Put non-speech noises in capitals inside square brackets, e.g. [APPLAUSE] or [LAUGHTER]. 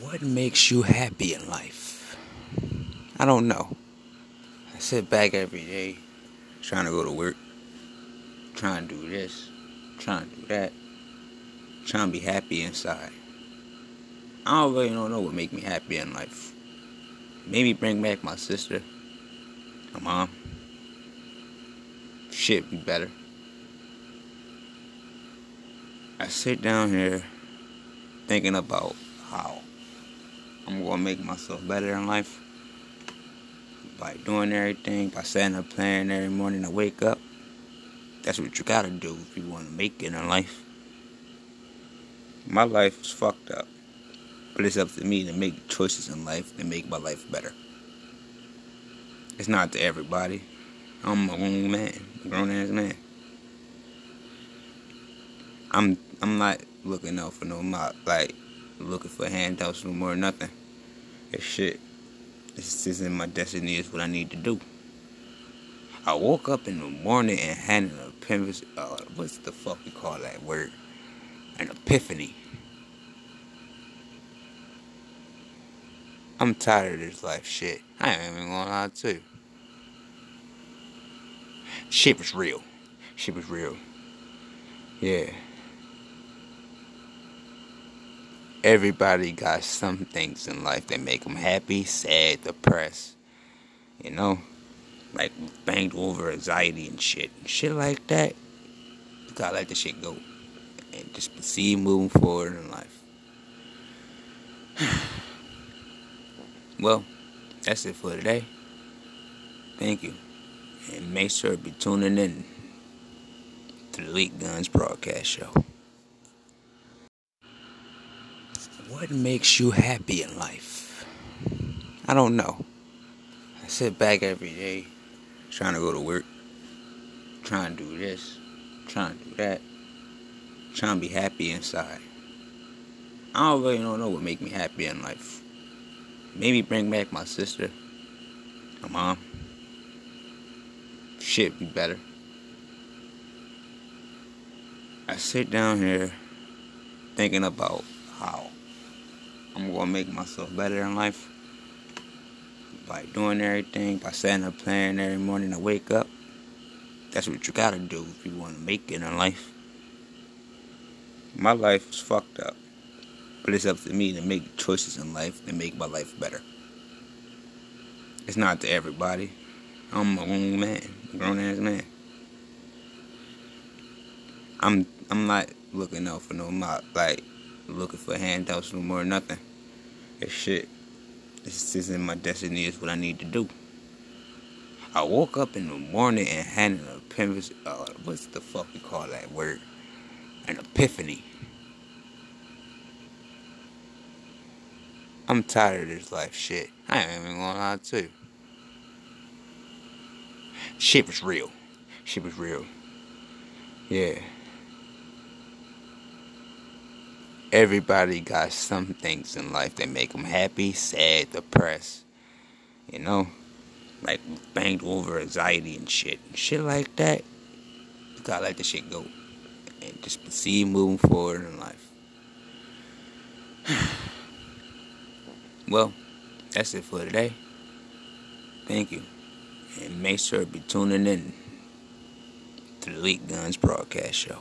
What makes you happy in life? I don't know. I sit back every day trying to go to work, trying to do this, trying to do that, trying to be happy inside. I don't really don't know what make me happy in life. Maybe bring back my sister, my mom. Shit be better. I sit down here thinking about how I'm gonna make myself better in life by doing everything, by setting a plan every morning to wake up. That's what you gotta do if you wanna make it in life. My life is fucked up, but it's up to me to make choices in life that make my life better. It's not to everybody. I'm a grown man, a grown ass man. I'm I'm not looking out for no mob, like looking for handouts no more, nothing. It's shit. This isn't my destiny. It's what I need to do. I woke up in the morning and had an epiphany. Uh, what's the fuck we call that word? An epiphany. I'm tired of this life shit. I ain't even gonna lie to you. Shit was real. Shit was real. Yeah. Everybody got some things in life that make them happy, sad, depressed. You know, like banged over anxiety and shit, shit like that. You gotta let the shit go and just proceed moving forward in life. [SIGHS] well, that's it for today. Thank you, and make sure to be tuning in to the Leak Guns broadcast show. What makes you happy in life? I don't know. I sit back every day trying to go to work, trying to do this, trying to do that, trying to be happy inside. I don't really don't know what make me happy in life. Maybe bring back my sister, my mom. Shit be better. I sit down here thinking about how I'm gonna make myself better in life by doing everything, by setting a plan every morning to wake up. That's what you gotta do if you wanna make it in life. My life is fucked up, but it's up to me to make choices in life that make my life better. It's not to everybody. I'm a grown man, grown ass man. I'm I'm not looking out for no mob, like looking for handouts no more, nothing. It's shit. This isn't my destiny. It's what I need to do. I woke up in the morning and had an epiphany. Uh, what's the fuck you call that word? An epiphany. I'm tired of this life shit. I ain't even gonna lie to. Shit was real. Shit was real. Yeah everybody got some things in life that make them happy, sad, depressed. You know, like banged over anxiety and shit, shit like that. You gotta let the shit go and just proceed moving forward in life. [SIGHS] well, that's it for today. Thank you, and make sure to be tuning in to the Leak Guns broadcast show.